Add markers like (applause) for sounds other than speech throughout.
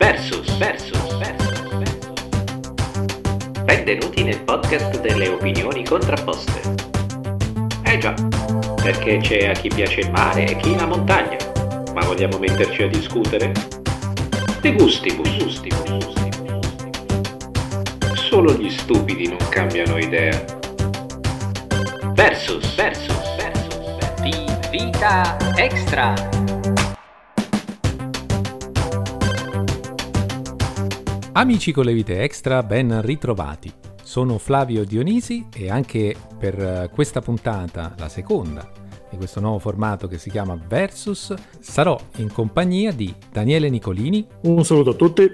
Versus, versus, versus, versus. Benvenuti nel podcast delle opinioni contrapposte. Eh già, perché c'è a chi piace il mare e chi la montagna. Ma vogliamo metterci a discutere? De gustibus, gustibus, gustibus. Solo gli stupidi non cambiano idea. Versus, versus, versus, versus. Di vita extra. Amici con le vite extra, ben ritrovati. Sono Flavio Dionisi e anche per eh, questa puntata, la seconda di questo nuovo formato che si chiama Versus, sarò in compagnia di Daniele Nicolini Un saluto a tutti.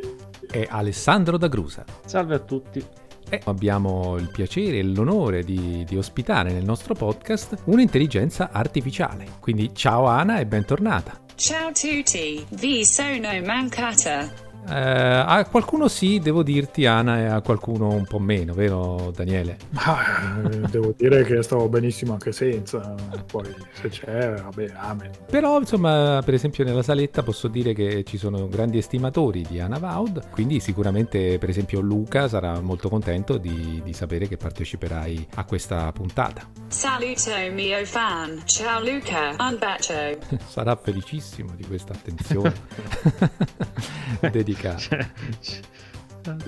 e Alessandro D'Agrusa. Salve a tutti. E abbiamo il piacere e l'onore di, di ospitare nel nostro podcast un'intelligenza artificiale. Quindi ciao Ana e bentornata. Ciao tutti, vi sono mancata. Eh, a qualcuno sì, devo dirti Ana, e a qualcuno un po' meno, vero Daniele? Ma eh, devo dire che stavo benissimo anche senza. Poi se c'è, vabbè, amen. Però, insomma, per esempio nella saletta posso dire che ci sono grandi estimatori di Anna Vaud, quindi sicuramente, per esempio, Luca sarà molto contento di, di sapere che parteciperai a questa puntata. Saluto mio fan. Ciao Luca, un bacio. (laughs) Sarà felicissimo di questa attenzione (laughs) (laughs) dedicata. Cioè,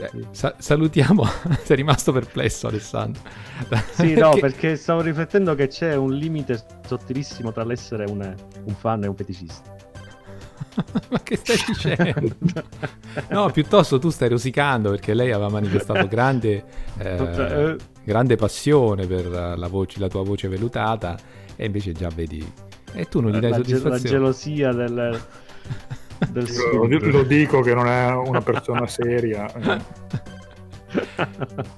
Eh, sa- salutiamo, (laughs) sei rimasto perplesso Alessandro. sì, no, (laughs) perché stavo riflettendo che c'è un limite sottilissimo tra l'essere un, un fan e un feticista. (laughs) Ma che stai dicendo? No, piuttosto tu stai rosicando perché lei aveva manifestato grande, eh, Eh, grande passione per la, voce, la tua voce velutata e invece già vedi... E tu non gli dai la, ge- la soddisfazione. gelosia del, del sud. lo dico che non è una persona seria. (laughs) eh.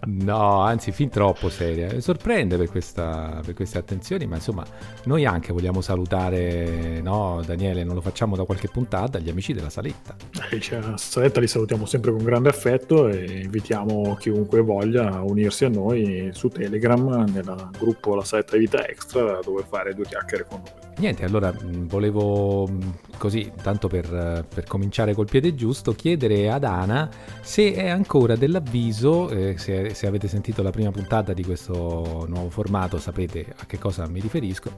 (laughs) No, anzi, fin troppo seria. Eh, Sorprende per, questa- per queste attenzioni, ma insomma, noi anche vogliamo salutare, no, Daniele, non lo facciamo da qualche puntata, gli amici della saletta. E c'è la saletta, li salutiamo sempre con grande affetto e invitiamo chiunque voglia a unirsi a noi su Telegram nel gruppo La Saletta di Vita Extra dove fare due chiacchiere con noi. Niente, allora mh, volevo mh, così, tanto per, eh, per cominciare col piede giusto, chiedere ad Ana se è ancora dell'avviso, eh, se, se avete sentito la prima puntata di questo nuovo formato sapete a che cosa mi riferisco,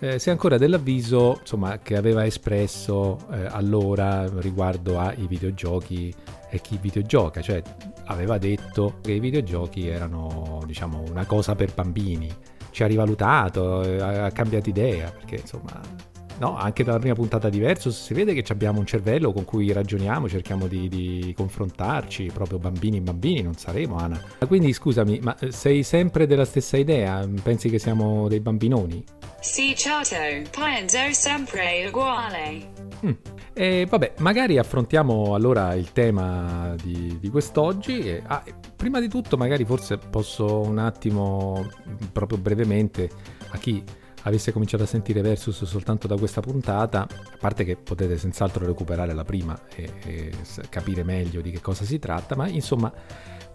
eh, se ancora dell'avviso insomma, che aveva espresso eh, allora riguardo ai videogiochi e chi videogioca, cioè aveva detto che i videogiochi erano diciamo una cosa per bambini. Ci ha rivalutato, eh, ha cambiato idea, perché insomma, no, anche dalla prima puntata di Versus si vede che abbiamo un cervello con cui ragioniamo, cerchiamo di, di confrontarci, proprio bambini bambini non saremo, Ana. Quindi scusami, ma eh, sei sempre della stessa idea? Pensi che siamo dei bambinoni? Si chato, penso sempre uguale. Mm. E vabbè, magari affrontiamo allora il tema di, di quest'oggi. E, ah, e prima di tutto, magari forse posso un attimo, mm, proprio brevemente, a chi avesse cominciato a sentire Versus soltanto da questa puntata, a parte che potete senz'altro recuperare la prima e, e capire meglio di che cosa si tratta, ma insomma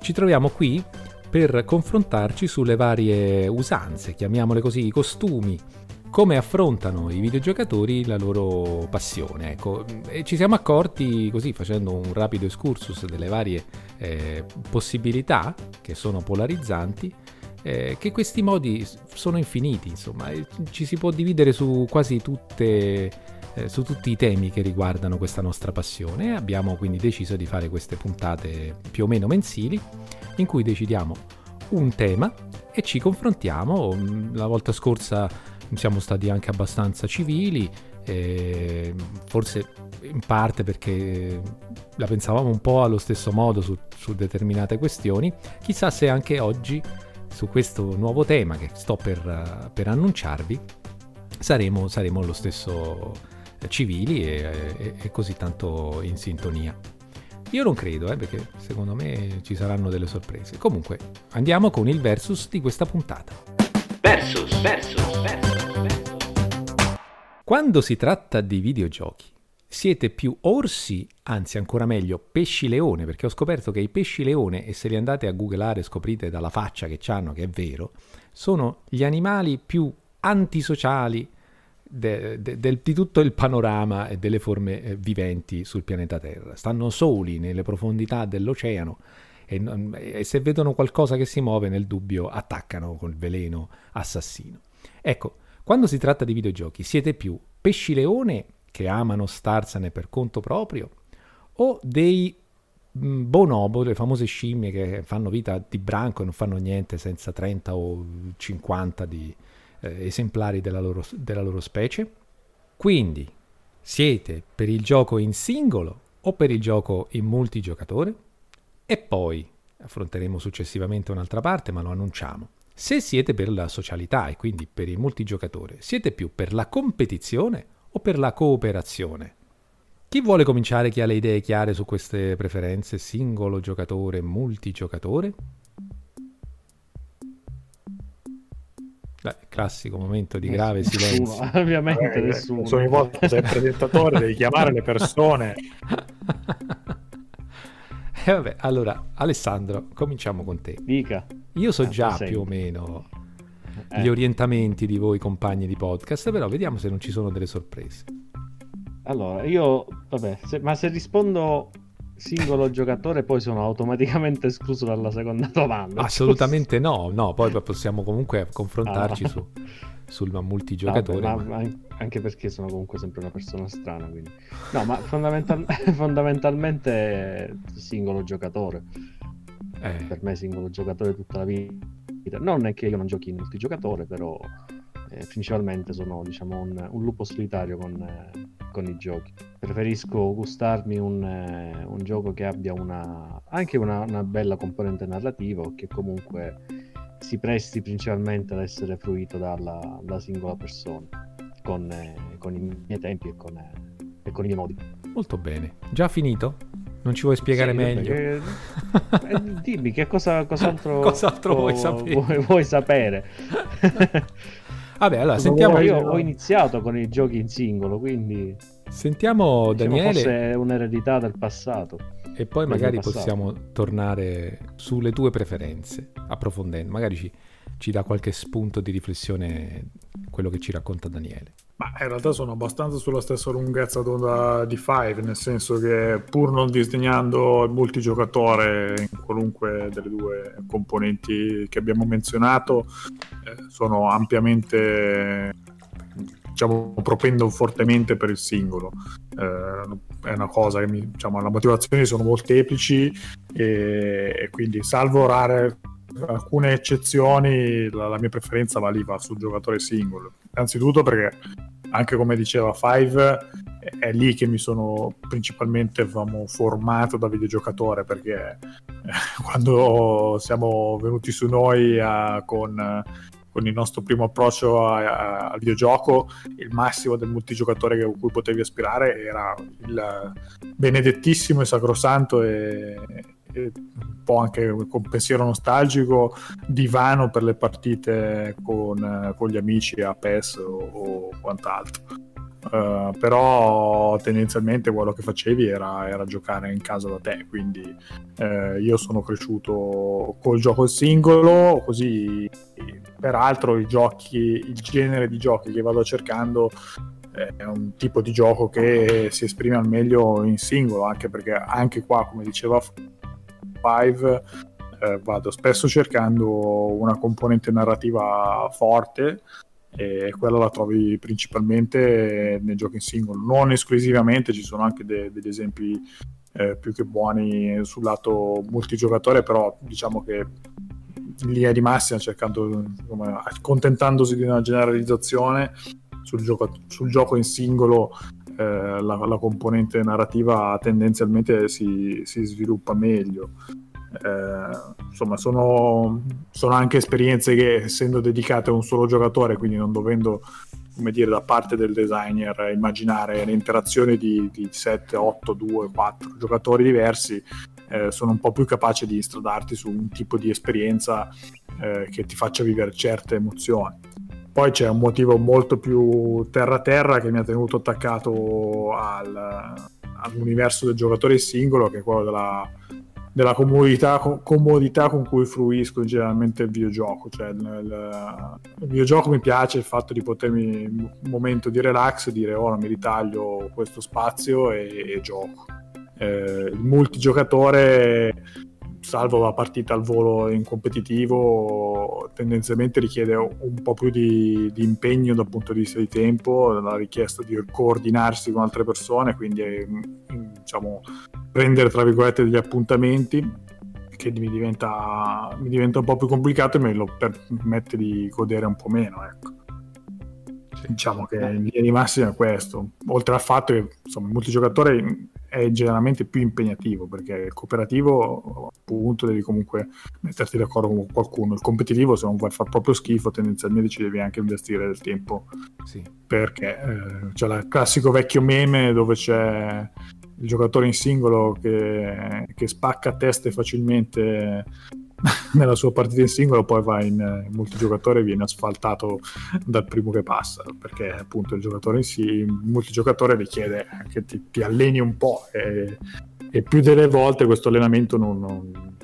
ci troviamo qui per confrontarci sulle varie usanze, chiamiamole così, i costumi come affrontano i videogiocatori la loro passione. Ecco, e ci siamo accorti così facendo un rapido excursus delle varie eh, possibilità che sono polarizzanti. Eh, che questi modi sono infiniti, insomma, ci si può dividere su quasi tutte, eh, su tutti i temi che riguardano questa nostra passione. Abbiamo quindi deciso di fare queste puntate più o meno mensili, in cui decidiamo un tema e ci confrontiamo. Mm, La volta scorsa siamo stati anche abbastanza civili, eh, forse in parte perché la pensavamo un po' allo stesso modo su, su determinate questioni. Chissà se anche oggi, su questo nuovo tema che sto per, per annunciarvi, saremo, saremo lo stesso eh, civili e, e- e così tanto in sintonia. Io non credo, eh, perché secondo me ci saranno delle sorprese. Comunque, andiamo con il versus di questa puntata. Versus, versus, versus, versus. Quando si tratta di videogiochi, siete più orsi, anzi ancora meglio pesci leone, perché ho scoperto che i pesci leone, e se li andate a googlare scoprite dalla faccia che hanno che è vero, sono gli animali più antisociali de- de- del- di tutto il panorama e delle forme eh, viventi sul pianeta Terra. Stanno soli nelle profondità dell'oceano e, e se vedono qualcosa che si muove nel dubbio attaccano col veleno assassino. Ecco, quando si tratta di videogiochi siete più pesci leone che amano starsene per conto proprio o dei mm, bonobo, le famose scimmie che fanno vita di branco e non fanno niente senza 30 o 50 di eh, esemplari della loro, della loro specie? Quindi, siete per il gioco in singolo o per il gioco in multigiocatore? E poi affronteremo successivamente un'altra parte, ma lo annunciamo. Se siete per la socialità e quindi per il multigiocatore, siete più per la competizione o per la cooperazione? Chi vuole cominciare, chi ha le idee chiare su queste preferenze, singolo giocatore, multigiocatore? Beh, classico momento di grave Nessuno, silenzio. (laughs) ovviamente Eh, nessuno. Sono volta sei presentatore, devi chiamare le persone. (laughs) E vabbè, allora, Alessandro, cominciamo con te. Dica. Io so Ah, già più o meno Eh. Gli orientamenti di voi compagni di podcast, però vediamo se non ci sono delle sorprese. Allora, io, vabbè, se- ma se rispondo singolo giocatore poi sono automaticamente escluso dalla seconda domanda. Assolutamente no, no, poi (laughs) possiamo comunque confrontarci Ah. su, sul multigiocatore. ma- ma- ma anche perché sono comunque sempre una persona strana, quindi... No, ma fondamental- (laughs) fondamentalmente singolo giocatore. eh, Per me singolo giocatore tutta la vita. Non è che io non giochi in multigiocatore, però eh, principalmente sono diciamo un, un lupo solitario con, eh, con i giochi. Preferisco gustarmi un, eh, un gioco che abbia una, anche una, una bella componente narrativa o che comunque si presti principalmente ad essere fruito dalla, dalla singola persona con, eh, con i miei tempi e con, eh, e con i miei modi. molto bene. Già finito? Non ci vuoi spiegare Sì, meglio? che- eh, dimmi che cosa, cos'altro, (laughs) Cos'altro vuoi sapere? Vuoi, vuoi sapere? (laughs) Vabbè, allora sentiamo, io ho iniziato con i giochi in singolo, quindi sentiamo diciamo, Daniele forse è un'eredità del passato. e poi magari possiamo tornare sulle tue preferenze, approfondendo. Magari ci, ci dà qualche spunto di riflessione quello che ci racconta Daniele. Ma in realtà sono abbastanza sulla stessa lunghezza d'onda di Five, nel senso che pur non disegnando il multigiocatore in qualunque delle due componenti che abbiamo menzionato, eh, sono ampiamente, diciamo, propendo fortemente per il singolo. Eh, è una cosa che mi, diciamo, le motivazioni sono molteplici e, e quindi salvo rare alcune eccezioni la, la mia preferenza va lì va sul giocatore singolo innanzitutto perché anche come diceva Five è, lì che mi sono principalmente diciamo, formato da videogiocatore perché eh, (laughs) quando siamo venuti su noi a- con con il nostro primo approccio a- a- al videogioco, il massimo del multigiocatore a cui potevi aspirare era il benedettissimo e sacrosanto e un po' anche con pensiero nostalgico divano per le partite con, eh, con gli amici a PES o, o quant'altro. Eh, però tendenzialmente quello che facevi era, era giocare in casa da te quindi eh, io sono cresciuto col gioco singolo così peraltro i giochi il genere di giochi che vado cercando è un tipo di gioco che si esprime al meglio in singolo anche perché anche qua come diceva Five eh, vado spesso cercando una componente narrativa forte e quella la trovi principalmente nei giochi in singolo, non esclusivamente, ci sono anche de- degli esempi eh, più che buoni sul lato multigiocatore, però diciamo che in linea di massima cercando, insomma, accontentandosi di una generalizzazione sul gioco, sul gioco in singolo eh, la, la componente narrativa tendenzialmente si, si sviluppa meglio. Eh, insomma, sono, sono anche esperienze che, essendo dedicate a un solo giocatore, quindi non dovendo, come dire, da parte del designer immaginare le interazioni di, di 7, 8, 2, 4 giocatori diversi, eh, sono un po' più capace di stradarti su un tipo di esperienza eh, che ti faccia vivere certe emozioni. Poi c'è un motivo molto più terra-terra che mi ha tenuto attaccato al, all'universo del giocatore singolo, che è quello della, della comodità, comodità, con cui fruisco generalmente il videogioco. Cioè, il, il, videogioco mi piace il fatto di potermi in un momento di relax dire ora oh, mi ritaglio questo spazio e, e gioco. Eh, il multigiocatore salvo la partita al volo in competitivo, tendenzialmente richiede un po' più di, di, impegno dal punto di vista di tempo, la richiesta di coordinarsi con altre persone, quindi mm, diciamo, prendere tra virgolette degli appuntamenti che mi diventa, mi diventa un po' più complicato e me lo permette di godere un po' meno. Ecco. Diciamo che in linea di massima è questo, oltre al fatto che insomma, il multigiocatore è generalmente più impegnativo perché il cooperativo appunto devi comunque metterti d'accordo con qualcuno il competitivo se non vuoi far proprio schifo tendenzialmente ci devi anche investire del tempo sì. perché eh, c'è il classico vecchio meme dove c'è il giocatore in singolo che, che spacca teste facilmente (laughs) nella sua partita in singolo poi va in, in multigiocatore e viene asfaltato dal primo che passa perché appunto il giocatore in sì il multigiocatore richiede che ti, ti alleni un po' e, e, più delle volte questo allenamento non, non,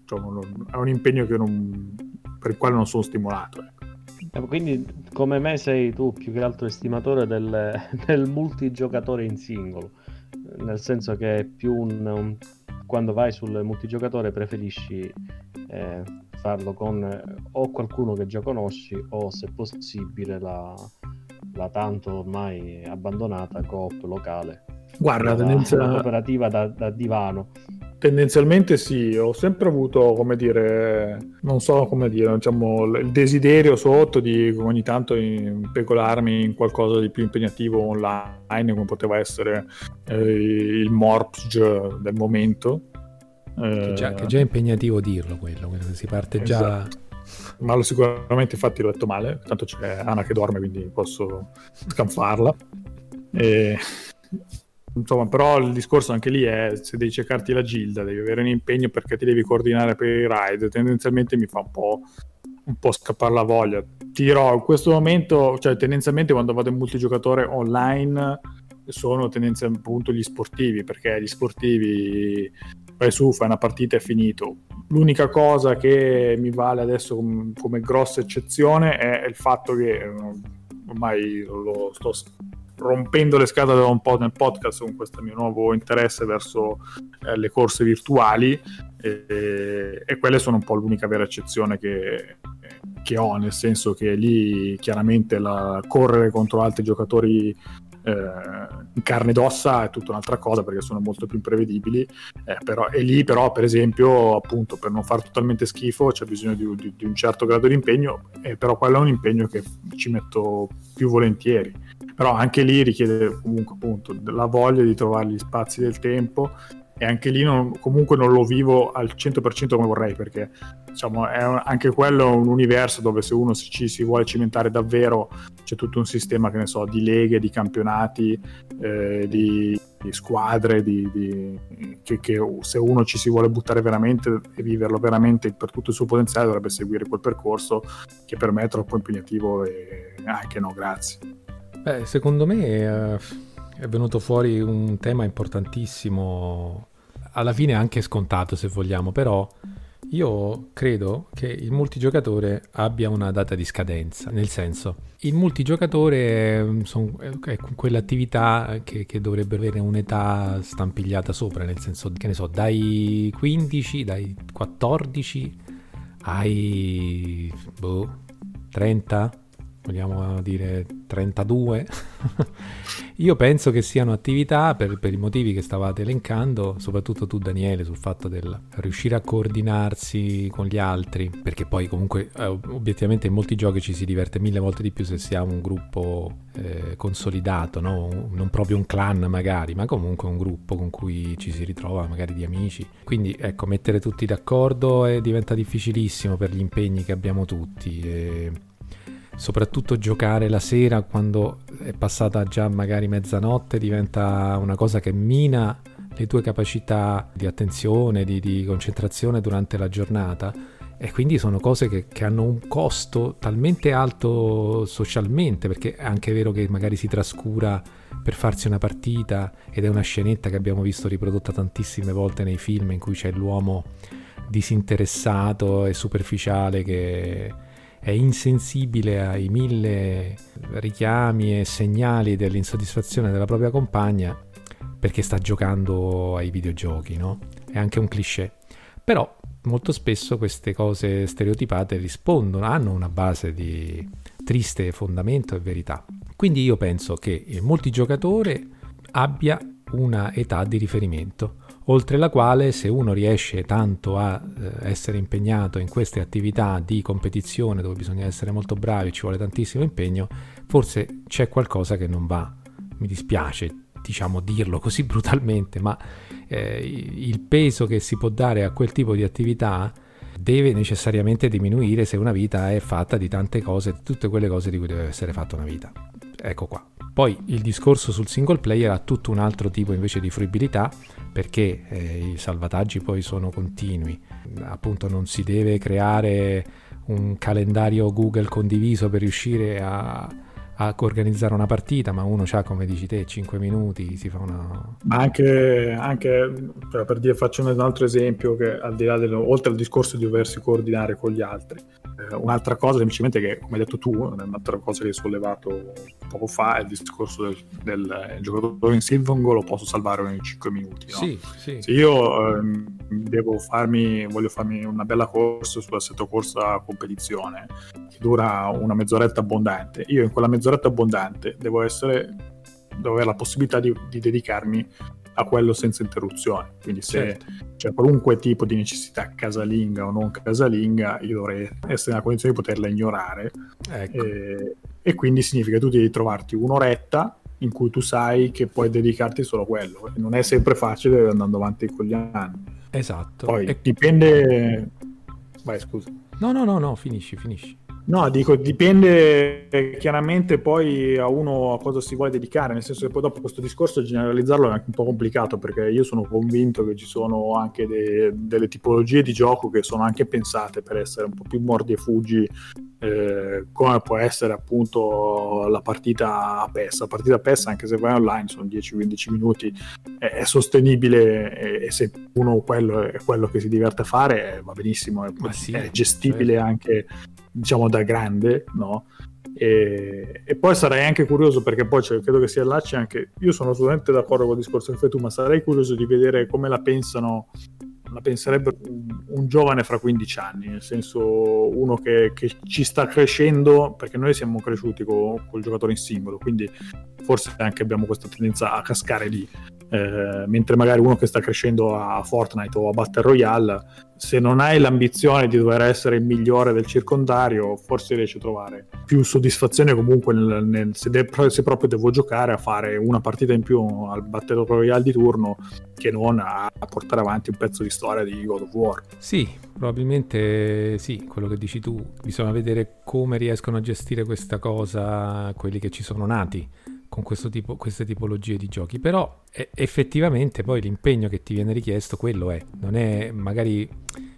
diciamo, non, è un impegno non, per il quale non sono stimolato ecco. Eh, quindi come me sei tu più che altro estimatore del, (laughs) del multigiocatore in singolo nel senso che è più un, un quando vai sul multigiocatore preferisci eh, farlo con eh, o qualcuno che già conosci o se possibile la, la tanto ormai abbandonata coop locale. Guarda, la, tendenzia... la cooperativa da, da divano. Tendenzialmente sì, ho sempre avuto, come dire, non so come dire, diciamo, il desiderio sotto di ogni tanto impecolarmi in qualcosa di più impegnativo online, come poteva essere eh, il Morpg del momento. Che già, che già, è impegnativo dirlo quello, si parte già... Esatto. Ma lo sicuramente infatti l'ho detto male, tanto c'è Anna che dorme quindi posso scanfarla. E insomma, però il discorso anche lì è se devi cercarti la gilda, devi avere un impegno perché ti devi coordinare per i ride, tendenzialmente mi fa un po', un po' scappare la voglia. Ti dirò, in questo momento, cioè tendenzialmente quando vado in multigiocatore online sono tendenzialmente appunto gli sportivi, perché gli sportivi vai su, fai una partita e finito. L'unica cosa che mi vale adesso come, come grossa eccezione è il fatto che ormai lo sto rompendo le scatole da un po' nel podcast con questo mio nuovo interesse verso eh, le corse virtuali e, e, quelle sono un po' l'unica vera eccezione che, che ho, nel senso che lì chiaramente la, correre contro altri giocatori eh, in carne ed ossa è tutta un'altra cosa perché sono molto più imprevedibili eh, però, e lì però per esempio appunto per non far totalmente schifo c'è bisogno di, di, di un certo grado di impegno e però quello è un impegno che ci metto più volentieri però anche lì richiede comunque appunto la voglia di trovare gli spazi del tempo e anche lì non, comunque non lo vivo al 100% come vorrei perché diciamo, è un, anche quello un universo dove se uno ci si vuole cimentare davvero c'è tutto un sistema che ne so di leghe, di campionati, eh, di, di, squadre, di, di, che, che, se uno ci si vuole buttare veramente e viverlo veramente per tutto il suo potenziale dovrebbe seguire quel percorso che per me è troppo impegnativo e anche no grazie. Beh, secondo me è, è venuto fuori un tema importantissimo, alla fine anche scontato se vogliamo, però io credo che il multigiocatore abbia una data di scadenza, nel senso, il multigiocatore è quell'attività che, che, dovrebbe avere un'età stampigliata sopra, nel senso, che ne so, dai 15, dai 14 ai boh, 30, vogliamo dire 32, (laughs) io penso che siano attività per, per, i motivi che stavate elencando, soprattutto tu Daniele, sul fatto del riuscire a coordinarsi con gli altri, perché poi comunque eh, obiettivamente in molti giochi ci si diverte mille volte di più se si ha un gruppo eh, consolidato, no? non proprio un clan magari, ma comunque un gruppo con cui ci si ritrova magari di amici. Quindi ecco, mettere tutti d'accordo è, diventa difficilissimo per gli impegni che abbiamo tutti. E soprattutto giocare la sera quando è passata già magari mezzanotte diventa una cosa che mina le tue capacità di attenzione, di, di concentrazione durante la giornata. E quindi sono cose che, che, hanno un costo talmente alto socialmente perché è anche vero che magari si trascura per farsi una partita ed è una scenetta che abbiamo visto riprodotta tantissime volte nei film in cui c'è l'uomo disinteressato e superficiale che è insensibile ai mille richiami e segnali dell'insoddisfazione della propria compagna perché sta giocando ai videogiochi, no? È anche un cliché. Però molto spesso queste cose stereotipate rispondono, hanno una base di triste fondamento e verità. Quindi io penso che il multigiocatore abbia una età di riferimento, oltre la quale se uno riesce tanto a eh, essere impegnato in queste attività di competizione dove bisogna essere molto bravi, ci vuole tantissimo impegno, forse c'è qualcosa che non va. Mi dispiace, diciamo, dirlo così (laughs) brutalmente, ma eh, il peso che si può dare a quel tipo di attività deve necessariamente diminuire se una vita è fatta di tante cose, tutte quelle cose di cui deve essere fatta una vita. Ecco qua. Poi il discorso sul single player ha tutto un altro tipo invece di fruibilità perché eh, i salvataggi poi sono continui, appunto non si deve creare un calendario Google condiviso per riuscire a, a organizzare una partita, ma uno ha, come dici te, 5 minuti, si fa una... Ma anche, anche per dire, faccio un altro esempio che al di là del, oltre al discorso di doversi coordinare con gli altri, eh, un'altra cosa semplicemente che, come hai detto tu, un'altra cosa che hai sollevato poco fa è il discorso del, del giocatore in singolo lo posso salvare ogni 5 minuti. No? Sì, sì. Se io eh, devo farmi, voglio farmi una bella corsa sull'assetto corsa competizione che dura una mezz'oretta abbondante, io in quella mezz'oretta abbondante devo essere devo avere la possibilità di, di dedicarmi a quello senza interruzione. Quindi se certo. c'è qualunque tipo di necessità casalinga o non casalinga, io dovrei essere nella condizione di poterla ignorare. Ecco. E, e, quindi significa che tu devi trovarti un'oretta in cui tu sai che puoi dedicarti solo a quello. Non è sempre facile andando avanti con gli anni. Esatto. Poi e... dipende... Vai, scusa. No, no, no, no, finisci, finisci. No, dico, dipende chiaramente poi a uno a cosa si vuole dedicare, nel senso che poi dopo questo discorso generalizzarlo è anche un po' complicato perché io sono convinto che ci sono anche de- delle tipologie di gioco che sono anche pensate per essere un po' più mordi e fuggi, eh, come può essere appunto la partita a PES. La partita a PES, anche se vai online, sono 10-15 minuti, è, è sostenibile e, e, se uno quello è quello che si diverte a fare va benissimo, è, sì, è gestibile certo. anche diciamo da grande, no? E, e, poi sarei anche curioso perché poi cioè, credo che si allacci anche io sono assolutamente d'accordo con il discorso che fai tu ma sarei curioso di vedere come la pensano la penserebbe un, un giovane fra 15 anni nel senso uno che, che ci sta crescendo perché noi siamo cresciuti con il giocatore in singolo quindi forse anche abbiamo questa tendenza a cascare lì eh, mentre magari uno che sta crescendo a Fortnite o a Battle Royale, se non hai l'ambizione di dover essere il migliore del circondario, forse riesci a trovare più soddisfazione comunque nel, nel, se, de- se, proprio devo giocare a fare una partita in più al Battle Royale di turno che non a, a portare avanti un pezzo di storia di God of War. Sì, probabilmente sì, quello che dici tu, bisogna vedere come riescono a gestire questa cosa quelli che ci sono nati con tipo, queste tipologie di giochi, però eh, effettivamente poi l'impegno che ti viene richiesto quello è, non è magari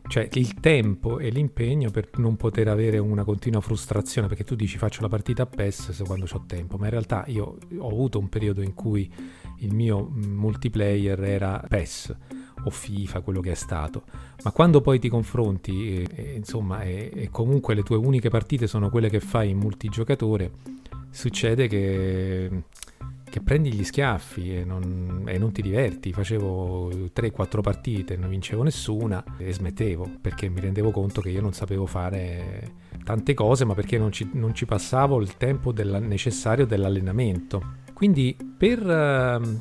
cioè il tempo e l'impegno per non poter avere una continua frustrazione, perché tu dici faccio la partita a PES quando ho tempo, ma in realtà io ho avuto un periodo in cui il mio multiplayer era PES o FIFA, quello che è stato. Ma quando poi ti confronti, e, e, insomma, e, e, comunque le tue uniche partite sono quelle che fai in multigiocatore, succede che, che prendi gli schiaffi e non, e non ti diverti. Facevo 3-4 partite, non vincevo nessuna e smettevo perché mi rendevo conto che io non sapevo fare tante cose, ma perché non ci, non ci passavo il tempo della, necessario dell'allenamento. Quindi per ehm,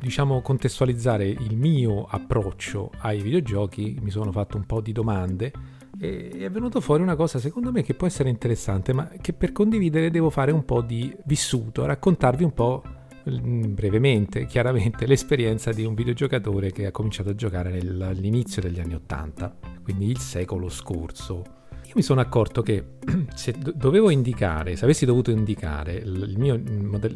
diciamo contestualizzare il mio approccio ai videogiochi mi sono fatto un po' di domande e è venuto fuori una cosa secondo me che può essere interessante, ma che per condividere devo fare un po' di vissuto, raccontarvi un po' mm, brevemente, chiaramente, (laughs) l'esperienza di un videogiocatore che ha cominciato a giocare all'inizio degli anni Ottanta, quindi il secolo scorso. Io mi sono accorto che (clears throat) se do- dovevo indicare, se avessi dovuto indicare il mio,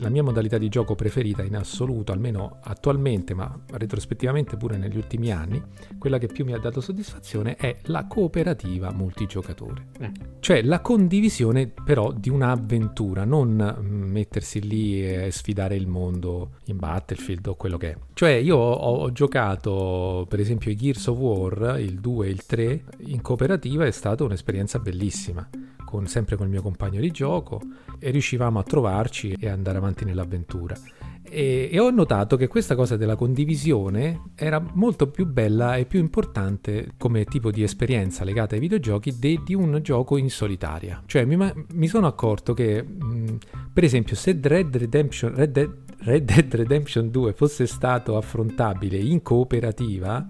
la mia modalità di gioco preferita in assoluto, almeno attualmente, ma retrospettivamente pure negli ultimi anni, quella che più mi ha dato soddisfazione è la cooperativa multigiocatore. Eh. Cioè la condivisione però di un'avventura, non mettersi lì e sfidare il mondo in Battlefield o quello che è. Cioè io ho, ho giocato per esempio i Gears of War, il 2 e il 3, in cooperativa è stata un'esperienza bellissima con, sempre con il mio compagno di gioco e riuscivamo a trovarci e andare avanti nell'avventura. E, e, ho notato che questa cosa della condivisione era molto più bella e più importante come tipo di esperienza legata ai videogiochi de, di un gioco in solitaria. Cioè mi, mi sono accorto che, mh, per esempio, se Red Redemption, Red Dead, Red Dead Redemption 2 fosse stato affrontabile in cooperativa,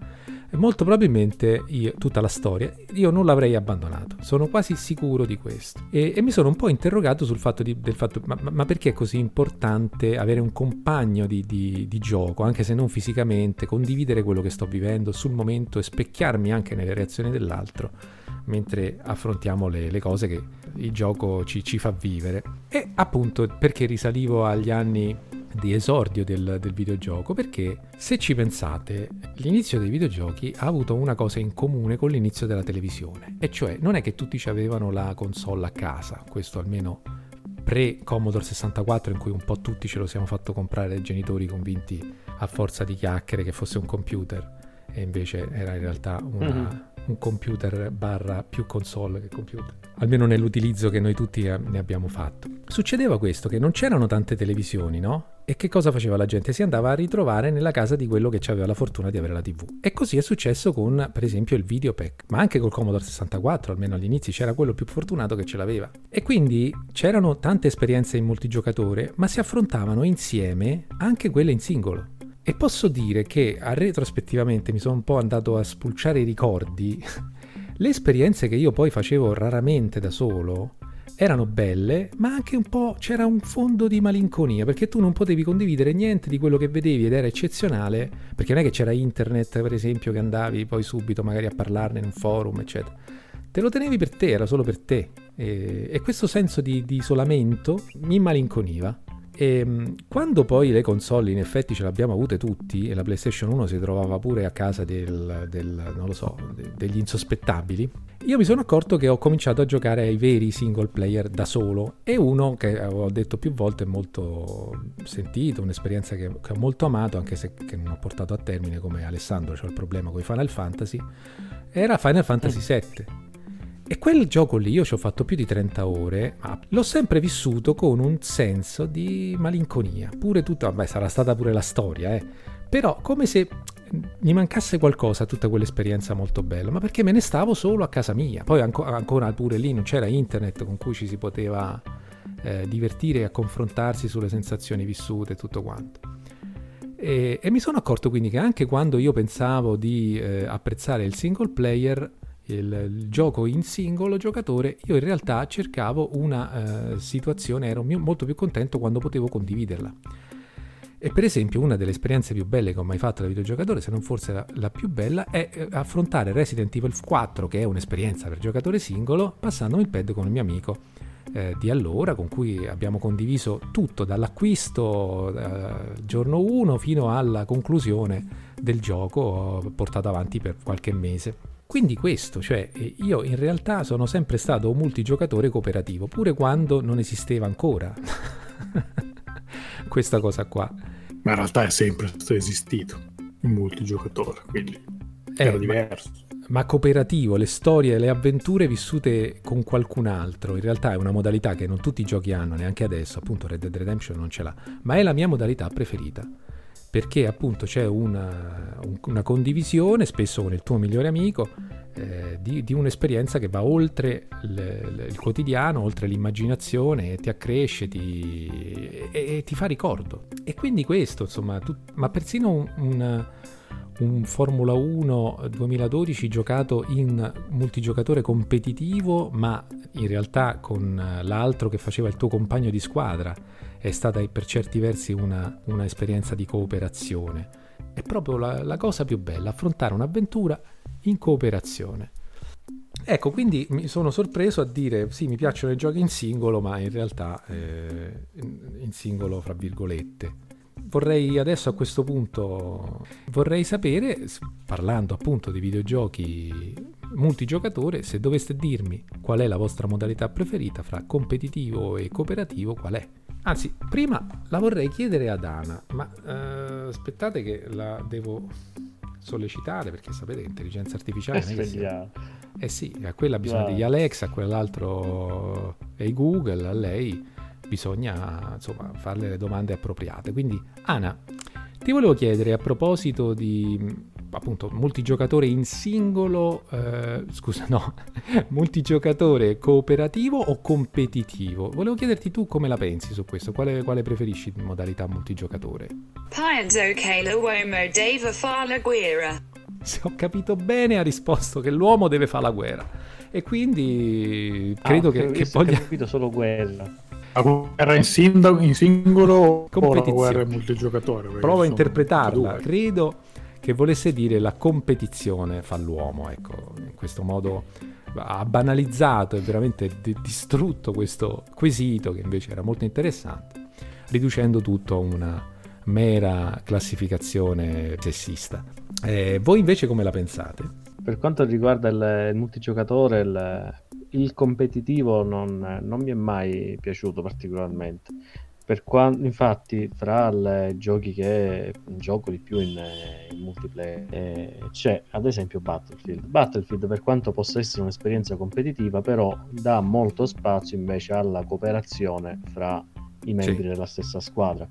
molto probabilmente io, tutta la storia, io non l'avrei abbandonato. Sono quasi sicuro di questo. E, e mi sono un po' interrogato sul fatto, di, del fatto ma, ma, perché è così importante avere un compagno di, di, di, gioco, anche se non fisicamente, condividere quello che sto vivendo sul momento e specchiarmi anche nelle reazioni dell'altro mentre affrontiamo le, le cose che il gioco ci, ci fa vivere. E appunto perché risalivo agli anni di esordio del, del, videogioco perché se ci pensate l'inizio dei videogiochi ha avuto una cosa in comune con l'inizio della televisione e cioè non è che tutti avevano la console a casa questo almeno pre Commodore 64 in cui un po' tutti ce lo siamo fatto comprare dai genitori convinti a forza di chiacchiere che fosse un computer e invece era in realtà una, mm-hmm. Un computer barra più console che computer almeno nell'utilizzo che noi tutti ne abbiamo fatto succedeva questo che non c'erano tante televisioni no? E che cosa faceva la gente? Si andava a ritrovare nella casa di quello che aveva la fortuna di avere la TV. E così è successo con, per esempio, il Videopack, ma anche col Commodore 64, almeno all'inizio c'era quello più fortunato che ce l'aveva. E quindi c'erano tante esperienze in multigiocatore, ma si affrontavano insieme anche quelle in singolo. E posso dire che a retrospettivamente mi sono un po' andato a spulciare i ricordi. (laughs) Le esperienze che io poi facevo raramente da solo erano belle, ma anche un po' c'era un fondo di malinconia, perché tu non potevi condividere niente di quello che vedevi ed era eccezionale, perché non è che c'era internet, per esempio, che andavi poi subito magari a parlarne in un forum, eccetera. Te lo tenevi per te, era solo per te. E, e questo senso di, di isolamento mi malinconiva. E ehm, quando poi le console in effetti ce le abbiamo avute tutti e la PlayStation 1 si trovava pure a casa del, del so, de, degli insospettabili, io mi sono accorto che ho cominciato a giocare ai veri single player da solo e uno che ho detto più volte è molto sentito, un'esperienza che, che ho molto amato anche se non ho portato a termine come Alessandro, c'ho il problema con i Final Fantasy, era Final Fantasy VII mm. E quel gioco lì, io ci ho fatto più di 30 ore, ma l'ho sempre vissuto con un senso di malinconia. Pure tutta, vabbè, sarà stata pure la storia, eh. Però come se mi mancasse qualcosa tutta quell'esperienza molto bella, ma perché me ne stavo solo a casa mia. Poi anco, ancora pure lì non c'era internet con cui ci si poteva eh, divertire e confrontarsi sulle sensazioni vissute e tutto quanto. E, e, mi sono accorto quindi che anche quando io pensavo di eh, apprezzare il single player, il, il, gioco in singolo giocatore, io in realtà cercavo una uh, situazione, ero mio, molto più contento quando potevo condividerla. E per esempio una delle esperienze più belle che ho mai fatto da videogiocatore, se non forse la, la, più bella, è eh, affrontare Resident Evil 4, che è un'esperienza per giocatore singolo, passando il pad con il mio amico eh, di allora, con cui abbiamo condiviso tutto, dall'acquisto eh, giorno 1 fino alla conclusione del gioco, portato avanti per qualche mese. Quindi questo, cioè io in realtà sono sempre stato un multigiocatore cooperativo, pure quando non esisteva ancora (laughs) questa cosa qua. Ma in realtà è sempre esistito un multigiocatore, quindi eh, era diverso. Ma, ma cooperativo, le storie, le avventure vissute con qualcun altro, in realtà è una modalità che non tutti i giochi hanno, neanche adesso, appunto Red Dead Redemption non ce l'ha, ma è la mia modalità preferita perché appunto c'è una, una, condivisione, spesso con il tuo migliore amico, eh, di, di, un'esperienza che va oltre il, il, quotidiano, oltre l'immaginazione, ti accresce ti, e, e, ti fa ricordo. E quindi questo, insomma, tu, ma persino un, un, un Formula 1 2012 giocato in multigiocatore competitivo, ma in realtà con l'altro che faceva il tuo compagno di squadra è stata per certi versi una, una esperienza di cooperazione. È proprio la, la cosa più bella, affrontare un'avventura in cooperazione. Ecco, quindi mi sono sorpreso a dire sì, mi piacciono i giochi in singolo, ma in realtà eh, in singolo fra virgolette. Vorrei adesso a questo punto vorrei sapere, parlando appunto di videogiochi multigiocatore, se doveste dirmi qual è la vostra modalità preferita fra competitivo e cooperativo, qual è? Anzi, prima la vorrei chiedere ad Ana, ma eh, aspettate che la devo sollecitare perché sapete che l'intelligenza artificiale è eh sì, a quella bisogna degli Alexa, a quell'altro è Google, a lei bisogna insomma farle le domande appropriate. Quindi Ana, ti volevo chiedere a proposito di appunto multigiocatore in singolo, eh, scusa no, (laughs) multigiocatore cooperativo o competitivo? Volevo chiederti tu come la pensi su questo, quale, quale preferisci in modalità multigiocatore? Pienso che l'uomo deve fare la guerra. Se ho capito bene ha risposto che l'uomo deve fare la guerra e quindi credo Ah, che, che visto- ho voglia... capito solo quella. La guerra in, sinda- in singolo o la guerra in multigiocatore? Provo a interpretarla. Credo che volesse dire la competizione fa l'uomo, ecco, in questo modo ha banalizzato e veramente di- distrutto questo quesito che invece era molto interessante, riducendo tutto a una mera classificazione sessista. Eh, voi invece come la pensate? Per quanto riguarda il, il multigiocatore, il, il competitivo non, non mi è mai piaciuto particolarmente. Per quan- infatti, fra i giochi che gioco di più in, in multiplayer eh, c'è ad esempio Battlefield. Battlefield, per quanto possa essere un'esperienza competitiva, però dà molto spazio invece alla cooperazione fra i membri Sì. della stessa squadra.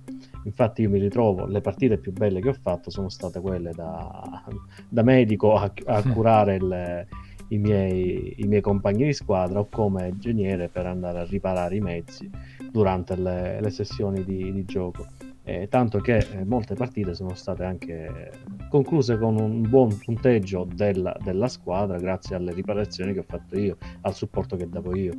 Infatti, io mi ritrovo le partite più belle che ho fatto sono state quelle da, da medico a, a (laughs) curare il- i, miei, i miei compagni di squadra o come ingegnere per andare a riparare i mezzi durante le, le sessioni di, di gioco. Eh, tanto che eh, molte partite sono state anche concluse con un buon punteggio della, della squadra grazie alle riparazioni che ho fatto io, al supporto che davo io.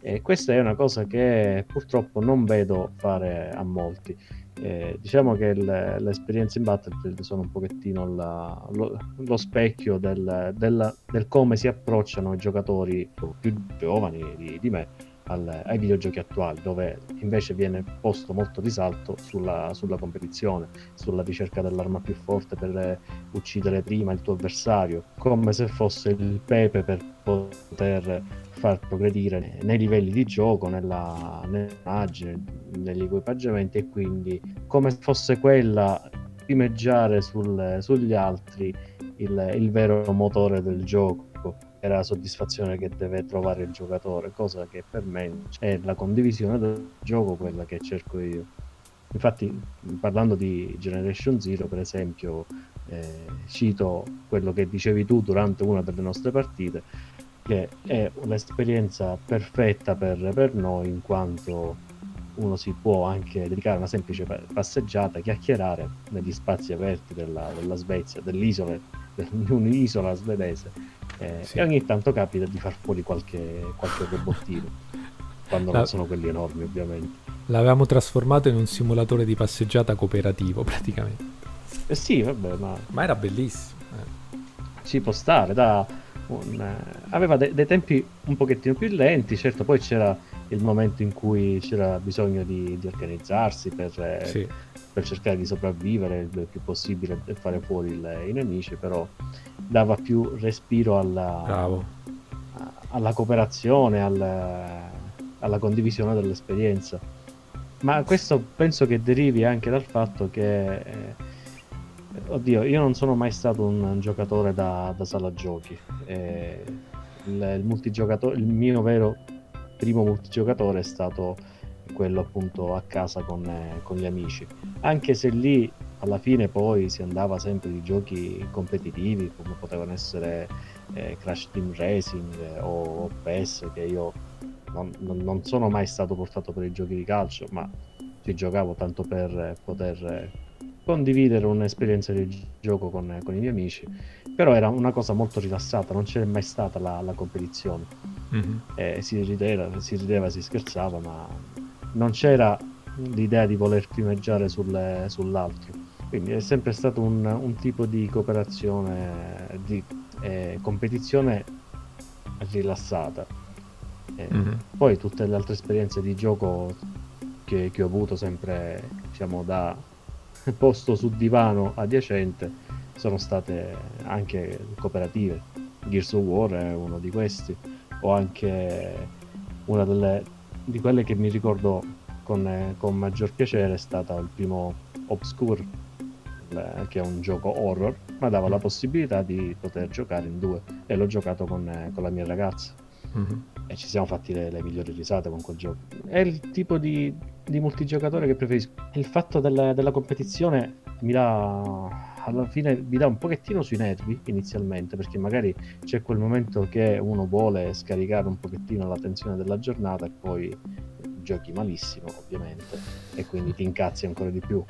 E questa è una cosa che purtroppo non vedo fare a molti. Eh, diciamo che il- le esperienze in Battlefield sono un pochettino la- lo, lo specchio del, della- del come si approcciano i giocatori più giovani di, di me al- ai videogiochi attuali, dove invece viene posto molto risalto sulla, sulla competizione, sulla ricerca dell'arma più forte per eh, uccidere prima il tuo avversario, come se fosse il pepe per poter far progredire nei livelli di gioco, nella, nell'immagine, negli equipaggiamenti e quindi come se fosse quella primeggiare sul- sugli altri il, il vero motore del gioco e la soddisfazione che deve trovare il giocatore, cosa che per me è la condivisione del gioco quella che cerco io. Infatti, parlando di Generation Zero, per esempio, eh, cito quello che dicevi tu durante una delle nostre partite, che è un'esperienza perfetta per, per noi in quanto uno si può anche dedicare a una semplice pa- passeggiata, chiacchierare negli spazi aperti della, della Svezia, dell'isola, (laughs) di un'isola svedese eh, Sì. e ogni tanto capita di far fuori qualche, qualche robottino quando La- non sono quelli enormi ovviamente. L'avevamo trasformato in un simulatore di passeggiata cooperativo praticamente, Eh sì, vabbè, ma ma era bellissimo. eh. ci può stare, da un, eh, aveva de- dei tempi un pochettino più lenti, certo poi c'era il momento in cui c'era bisogno di, di organizzarsi per, eh, Sì. per cercare di sopravvivere il più possibile e fare fuori il- i nemici, però dava più respiro alla, alla cooperazione, al- alla condivisione dell'esperienza. Ma questo penso che derivi anche dal fatto che, eh, oddio, io non sono mai stato un giocatore da, da sala giochi. Eh, il, il il mio vero primo multigiocatore è stato quello appunto a casa con, eh, con gli amici. Anche se lì alla fine poi si andava sempre di giochi competitivi come potevano essere eh, Crash Team Racing eh, o PES che io non, non- sono mai stato portato per i giochi di calcio ma ci giocavo tanto per poter condividere un'esperienza di gi- gioco con, eh, con i miei amici però era una cosa molto rilassata non c'è mai stata la, la competizione Mhm. eh, si, rideva, si rideva, si scherzava, ma non c'era l'idea di voler primeggiare sul- sull'altro. Quindi è sempre stato un, un tipo di cooperazione, di eh, competizione rilassata. E Mhm. Poi tutte le altre esperienze di gioco che, che ho avuto sempre, diciamo, da (laughs) posto su divano adiacente sono state anche cooperative. Gears of War è uno di questi, o anche una delle, di quelle che mi ricordo con, con maggior piacere è stata il primo Obscure, eh, che è un gioco horror, ma dava la possibilità di poter giocare in due e l'ho giocato con, con la mia ragazza Mhm. e ci siamo fatti le, le migliori risate con quel gioco. È il tipo di, di multigiocatore che preferisco. Il fatto del- della competizione mi dà alla fine mi dà un pochettino sui nervi inizialmente perché magari c'è quel momento che uno vuole scaricare un pochettino la tensione della giornata e poi giochi malissimo ovviamente e quindi ti incazzi ancora di più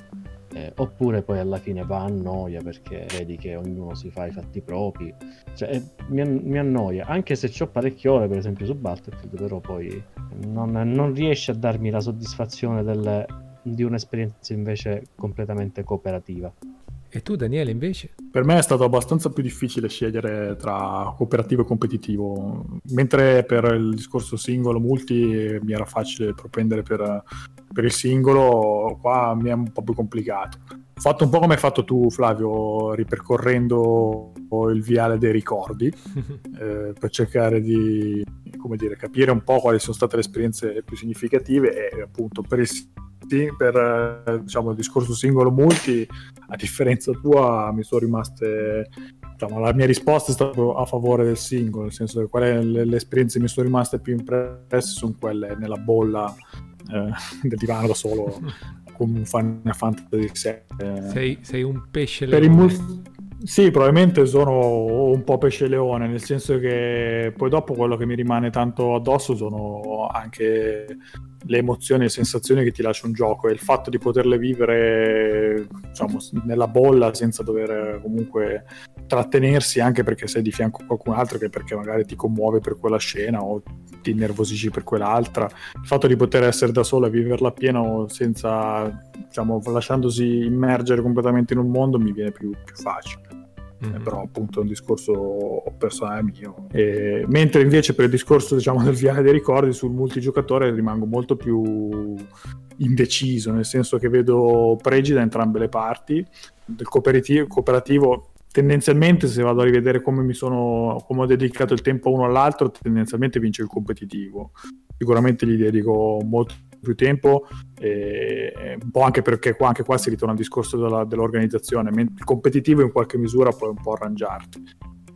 Eh, oppure poi alla fine va a noia perché vedi che ognuno si fa i fatti propri cioè, eh, mi, mi annoia, anche se ho parecchie ore, per esempio, su Battlefield, però poi non, non riesce a darmi la soddisfazione del- di un'esperienza invece completamente cooperativa. E tu, Daniele, invece? Per me è stato abbastanza più difficile scegliere tra cooperativo e competitivo, mentre per il discorso singolo multi mi era facile propendere per, per il singolo, qua mi è un po' più complicato. Ho fatto un po' come hai fatto tu, Flavio, ripercorrendo il viale dei ricordi (laughs) eh, per cercare di come dire, capire un po' quali sono state le esperienze più significative e appunto per il, per, eh, diciamo, il discorso singolo multi a differenza tua mi sono rimaste diciamo, la mia risposta è stata a favore del singolo nel senso che quelle, le, le esperienze che mi sono rimaste più impresse sono quelle nella bolla eh, (laughs) del divano da solo con un Final Fantasy VII Sei, sei un pesce leone. mus- sì, probabilmente sono un po' pesce leone, nel senso che poi dopo quello che mi rimane tanto addosso sono anche le emozioni e le sensazioni che ti lascia un gioco e il fatto di poterle vivere diciamo, nella bolla senza dover comunque trattenersi anche perché sei di fianco a qualcun altro che perché magari ti commuove per quella scena o ti innervosisci per quell'altra. Il fatto di poter essere da solo e viverla pieno senza diciamo lasciandosi immergere completamente in un mondo mi viene più, più facile Mhm. eh, però appunto è un discorso personale mio. E, mentre invece per il discorso diciamo del viale dei ricordi sul multigiocatore rimango molto più indeciso, nel senso che vedo pregi da entrambe le parti. Del cooperativo, cooperativo tendenzialmente se vado a rivedere come mi sono come ho dedicato il tempo uno all'altro, tendenzialmente vince il competitivo. Sicuramente gli dedico molto più tempo, e un po' anche perché qua, anche qua si ritorna al discorso della- dell'organizzazione. Il competitivo in qualche misura puoi un po' arrangiarti.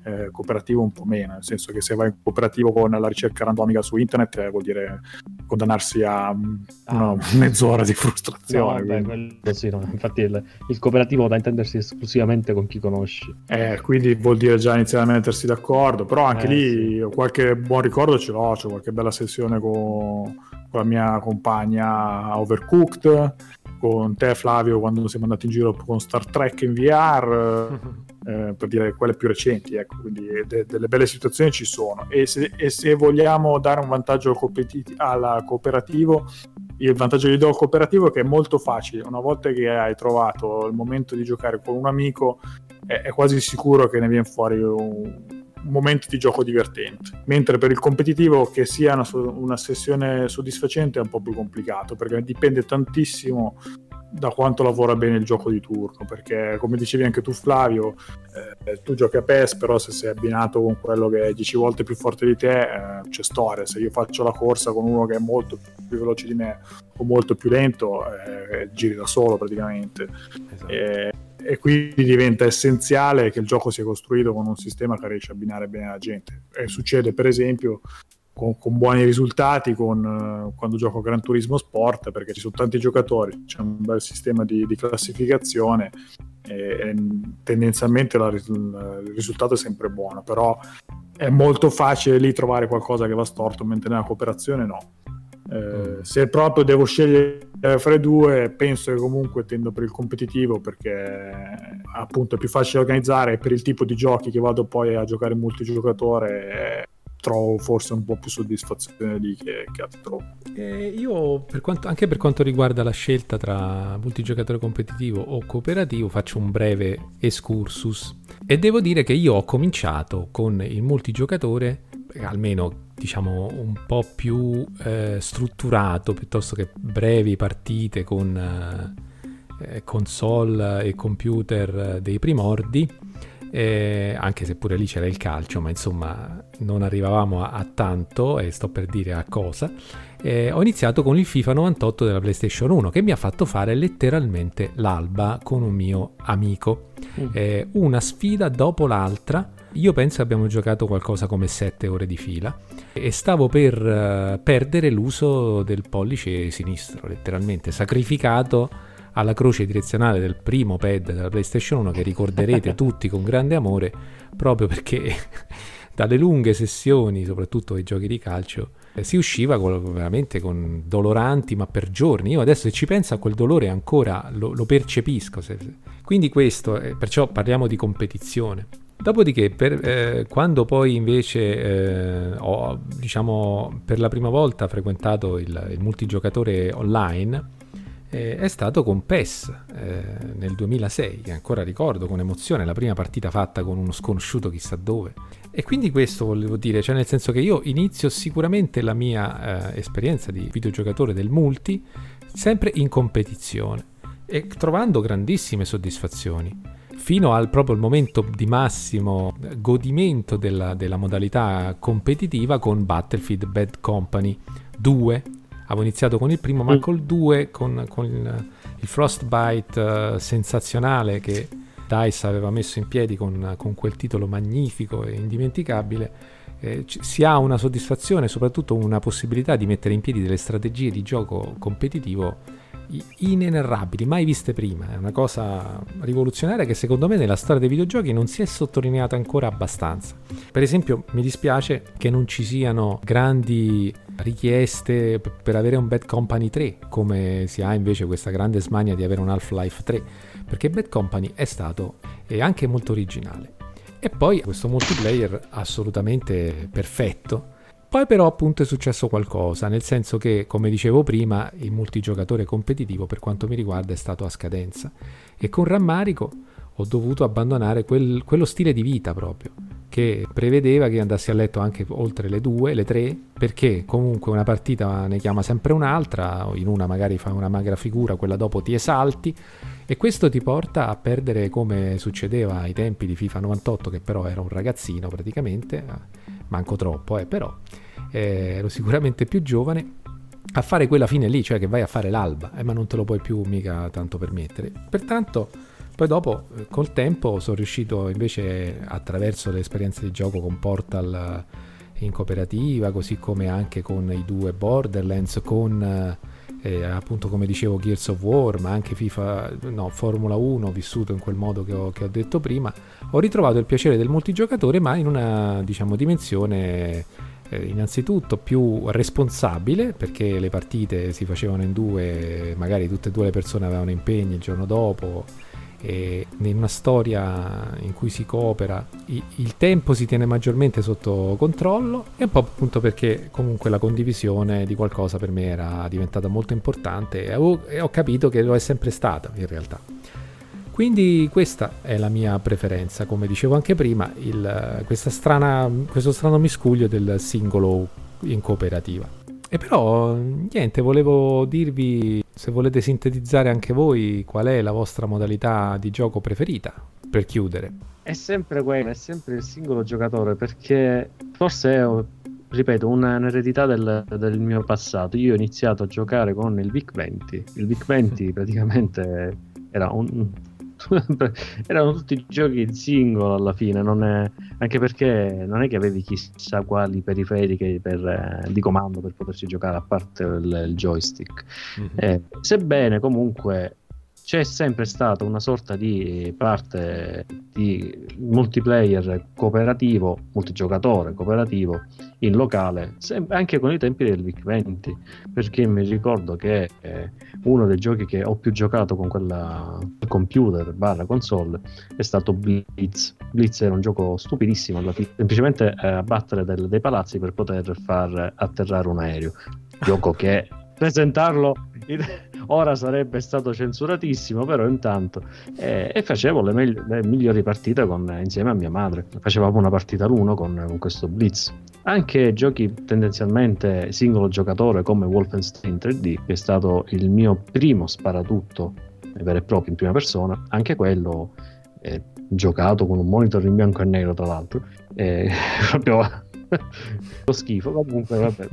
Eh, cooperativo un po' meno, nel senso che se vai in cooperativo con la ricerca randomica su internet eh, vuol dire condannarsi a mm, una mezz'ora di No, frustrazione. vabbè, quindi. quello sì, no. infatti il, il cooperativo da intendersi esclusivamente con chi conosci. Eh, quindi vuol dire già iniziare a mettersi d'accordo, però anche Eh, lì qualche buon ricordo ce l'ho, c'ho qualche bella sessione con, con la mia compagna a Overcooked, con te Flavio quando siamo andati in giro con Star Trek in VR, (laughs) eh, per dire quelle più recenti, ecco, quindi de- delle belle situazioni ci sono. E se, e se vogliamo dare un vantaggio al, competi- al cooperativo, il vantaggio che gli do al cooperativo è che è molto facile, una volta che hai trovato il momento di giocare con un amico, è, è quasi sicuro che ne viene fuori un, un momento di gioco divertente. Mentre per il competitivo che sia una, una sessione soddisfacente è un po' più complicato, perché dipende tantissimo da quanto lavora bene il gioco di turno, perché come dicevi anche tu Flavio, eh, tu giochi a PES, però se sei abbinato con quello che è 10 volte più forte di te, eh, c'è storia. Se io faccio la corsa con uno che è molto più veloce di me o molto più lento, eh, giri da solo praticamente. Esatto. E, quindi diventa essenziale che il gioco sia costruito con un sistema che riesce a abbinare bene la gente. E succede per esempio con, con buoni risultati con, eh, quando gioco Gran Turismo Sport perché ci sono tanti giocatori, c'è un bel sistema di, di classificazione e, e tendenzialmente la il risultato è sempre buono, però è molto facile lì trovare qualcosa che va storto, mentre nella cooperazione no. Eh, Mm. se proprio devo scegliere fra i due, penso che comunque tendo per il competitivo perché appunto è più facile organizzare per il tipo di giochi che vado poi a giocare in multigiocatore eh, trovo forse un po' più soddisfazione lì che, che altro. Eh, io, per quanto- anche per quanto riguarda la scelta tra multigiocatore competitivo o cooperativo, faccio un breve excursus. E devo dire che io ho cominciato con il multigiocatore almeno diciamo un po' più eh, strutturato piuttosto che brevi partite con eh, console e computer dei primordi eh, anche se pure lì c'era il calcio, ma insomma non arrivavamo a, a tanto, e sto per dire a cosa. Eh, ho iniziato con il FIFA 98 della PlayStation 1 che mi ha fatto fare letteralmente l'alba con un mio amico. Mm. Eh, una sfida dopo l'altra. Io penso abbiamo giocato qualcosa come 7 ore di fila e stavo per uh, perdere l'uso del pollice sinistro, letteralmente sacrificato alla croce direzionale del primo pad della PlayStation 1 che ricorderete (laughs) tutti con grande amore proprio perché (laughs) dalle lunghe sessioni, soprattutto ai giochi di calcio, eh, si usciva con, veramente con doloranti, ma per giorni. Io adesso se ci penso a quel dolore ancora lo, lo percepisco. Se, quindi questo, eh, perciò parliamo di competizione. Dopodiché, per, eh, quando poi invece eh, ho, diciamo, per la prima volta frequentato il, il multigiocatore online, eh, è stato con PES eh, nel 2006, che ancora ricordo con emozione, la prima partita fatta con uno sconosciuto chissà dove. E quindi questo volevo dire, cioè nel senso che io inizio sicuramente la mia eh, esperienza di videogiocatore del multi sempre in competizione e trovando grandissime soddisfazioni fino al proprio il momento di massimo godimento della, della modalità competitiva con Battlefield Bad Company 2 avevo iniziato con il primo, ma mm. col 2, con, con il, il, Frostbite uh, sensazionale che DICE aveva messo in piedi con, con quel titolo magnifico e indimenticabile, eh, c- si ha una soddisfazione, soprattutto una possibilità di mettere in piedi delle strategie di gioco competitivo inenerrabili, mai viste prima. È una cosa rivoluzionaria che secondo me nella storia dei videogiochi non si è sottolineata ancora abbastanza. Per esempio, mi dispiace che non ci siano grandi richieste per avere un Bad Company 3, come si ha invece questa grande smania di avere un Half-Life 3, perché Bad Company è stato e anche molto originale. E poi questo multiplayer assolutamente perfetto poi però appunto è successo qualcosa, nel senso che, come dicevo prima, il multigiocatore competitivo per quanto mi riguarda è stato a scadenza. E con rammarico ho dovuto abbandonare quel, quello stile di vita proprio, che prevedeva che andassi a letto anche oltre le due, le tre, perché comunque una partita ne chiama sempre un'altra, in una magari fai una magra figura, quella dopo ti esalti e questo ti porta a perdere come succedeva ai tempi di FIFA 98, che però era un ragazzino praticamente manco troppo, eh, però eh, ero sicuramente più giovane, a fare quella fine lì, cioè che vai a fare l'alba, eh, ma non te lo puoi più mica tanto permettere. Pertanto, poi dopo, eh, col tempo, sono riuscito invece attraverso le esperienze di gioco con Portal in cooperativa, così come anche con i due Borderlands, con eh, appunto come dicevo Gears of War, ma anche FIFA, no, Formula 1 vissuto in quel modo che ho, che ho detto prima, ho ritrovato il piacere del multigiocatore, ma in una diciamo dimensione eh, innanzitutto più responsabile perché le partite si facevano in due, magari tutte e due le persone avevano impegni il giorno dopo e in una storia in cui si coopera il tempo si tiene maggiormente sotto controllo e un po' appunto perché comunque la condivisione di qualcosa per me era diventata molto importante e ho, e ho capito che lo è sempre stata in realtà. Quindi questa è la mia preferenza, come dicevo anche prima, il, strana, questo strano miscuglio del singolo in cooperativa. E però niente, volevo dirvi se volete sintetizzare anche voi qual è la vostra modalità di gioco preferita per chiudere. È sempre quello, è sempre il singolo giocatore perché forse è, ripeto, un'eredità del, del mio passato. Io ho iniziato a giocare con il VIC 20. Il VIC 20 (laughs) praticamente era un, (laughs) erano tutti giochi in singolo alla fine, è, anche perché non è che avevi chissà quali periferiche per, eh, di comando per poterci giocare a parte il, il joystick. Mm-hmm. Eh, sebbene comunque c'è sempre stata una sorta di parte di multiplayer cooperativo, multigiocatore cooperativo in locale, anche con i tempi del VIC 20, perché mi ricordo che eh, uno dei giochi che ho più giocato con quella computer barra console è stato Blitz. Blitz era un gioco stupidissimo, alla fine, semplicemente eh, abbattere del, dei palazzi per poter far atterrare un aereo. Gioco che (laughs) presentarlo in ora sarebbe stato censuratissimo, però intanto eh, e facevo le, megli- le migliori partite con, insieme a mia madre. Facevamo una partita all'uno con, con questo Blitz. Anche giochi tendenzialmente singolo giocatore come Wolfenstein 3D, che è stato il mio primo sparatutto vero e proprio in prima persona, anche quello eh, giocato con un monitor in bianco e nero tra l'altro, eh, (laughs) proprio (laughs) lo schifo. Comunque, vabbè,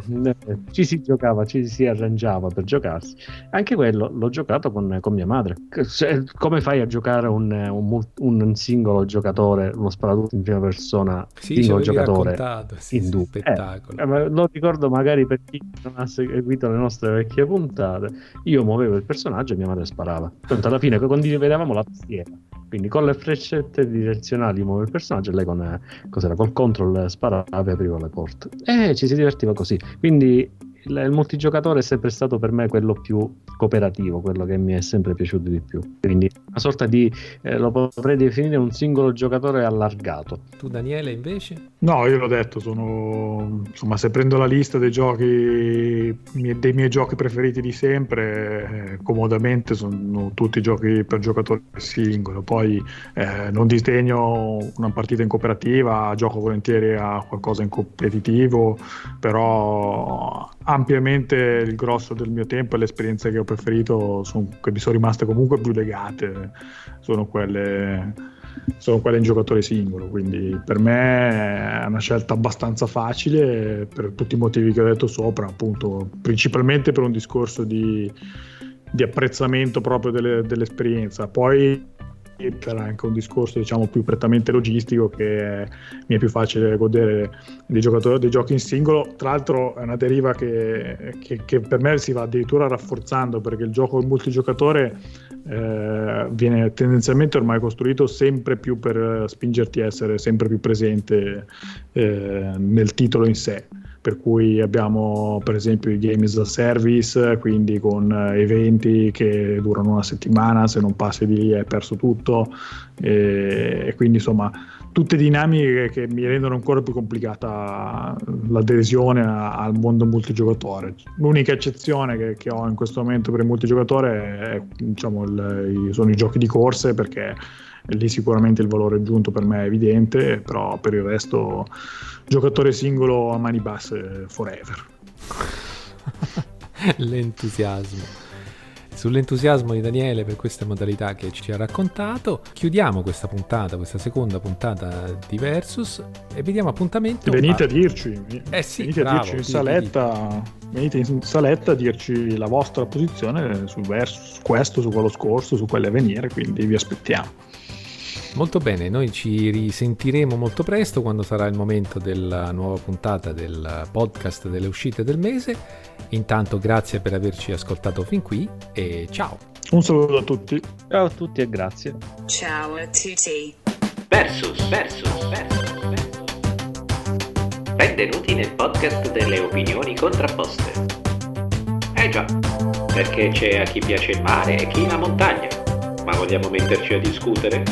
ci si giocava, ci si arrangiava per giocarsi. Anche quello l'ho giocato con, con mia madre. Cioè, come fai a giocare un, un, un, singolo giocatore, uno sparatutto in prima persona, sì, singolo giocatore sì, in due? spettacolo. Eh, lo ricordo magari per chi non ha seguito le nostre vecchie puntate. Io muovevo il personaggio e mia madre sparava. Tanto alla fine condividevamo la tastiera. Quindi con le freccette direzionali muovo il personaggio e lei con, cos'era, col control sparava e apriva le porte. E ci si divertiva così. Quindi il, il, multigiocatore è sempre stato per me quello più cooperativo, quello che mi è sempre piaciuto di più. Quindi una sorta di, eh, lo potrei definire un singolo giocatore allargato. Tu Daniele invece? No, io l'ho detto, sono, insomma, se prendo la lista dei giochi, dei miei giochi preferiti di sempre, eh, comodamente sono tutti giochi per giocatore singolo. Poi eh, non disdegno una partita in cooperativa, gioco volentieri a qualcosa in competitivo, però ampiamente il grosso del mio tempo e le esperienze che ho preferito sono, che mi sono rimaste comunque più legate sono quelle, sono quelle in giocatore singolo. Quindi per me è una scelta abbastanza facile per tutti i motivi che ho detto sopra appunto principalmente per un discorso di, di apprezzamento proprio delle, dell'esperienza. Poi per anche un discorso diciamo più prettamente logistico che mi è più facile godere dei, giocatori, dei giochi in singolo. Tra l'altro è una deriva che, che, che, per me si va addirittura rafforzando perché il gioco multigiocatore eh, viene tendenzialmente ormai costruito sempre più per spingerti a essere sempre più presente eh, nel titolo in sé per cui abbiamo per esempio i game as a service, quindi con eh, eventi che durano una settimana, se non passi di lì hai perso tutto e, e quindi insomma tutte dinamiche che mi rendono ancora più complicata l'adesione al mondo multigiocatore. L'unica eccezione che, che ho in questo momento per il multigiocatore è, diciamo, il, sono i giochi di corse perché lì sicuramente il valore aggiunto per me è evidente, però per il resto giocatore singolo a mani basse forever. (laughs) L'entusiasmo. Sull'entusiasmo di Daniele per queste modalità che ci ha raccontato, chiudiamo questa puntata, questa seconda puntata di Versus e vediamo appuntamento. Venite a dirci, eh sì, venite bravo, a dirci in saletta, venite in saletta a dirci la vostra posizione su Versus, questo, su quello scorso, su quelli a venire, quindi vi aspettiamo. Molto bene, noi ci risentiremo molto presto quando sarà il momento della nuova puntata del podcast delle uscite del mese. Intanto grazie per averci ascoltato fin qui e ciao. Un saluto a tutti. Ciao a tutti e grazie. Ciao a tutti. Versus, versus, versus, versus. Benvenuti nel podcast delle opinioni contrapposte. Eh già, perché c'è a chi piace il mare e chi la montagna. Ma vogliamo metterci a discutere?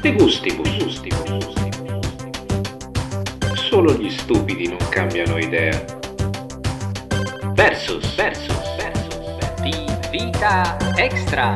De gustibus, gustibus, gustibus. Solo gli stupidi non cambiano idea. Versus, versus, versus, versus. Di vita extra.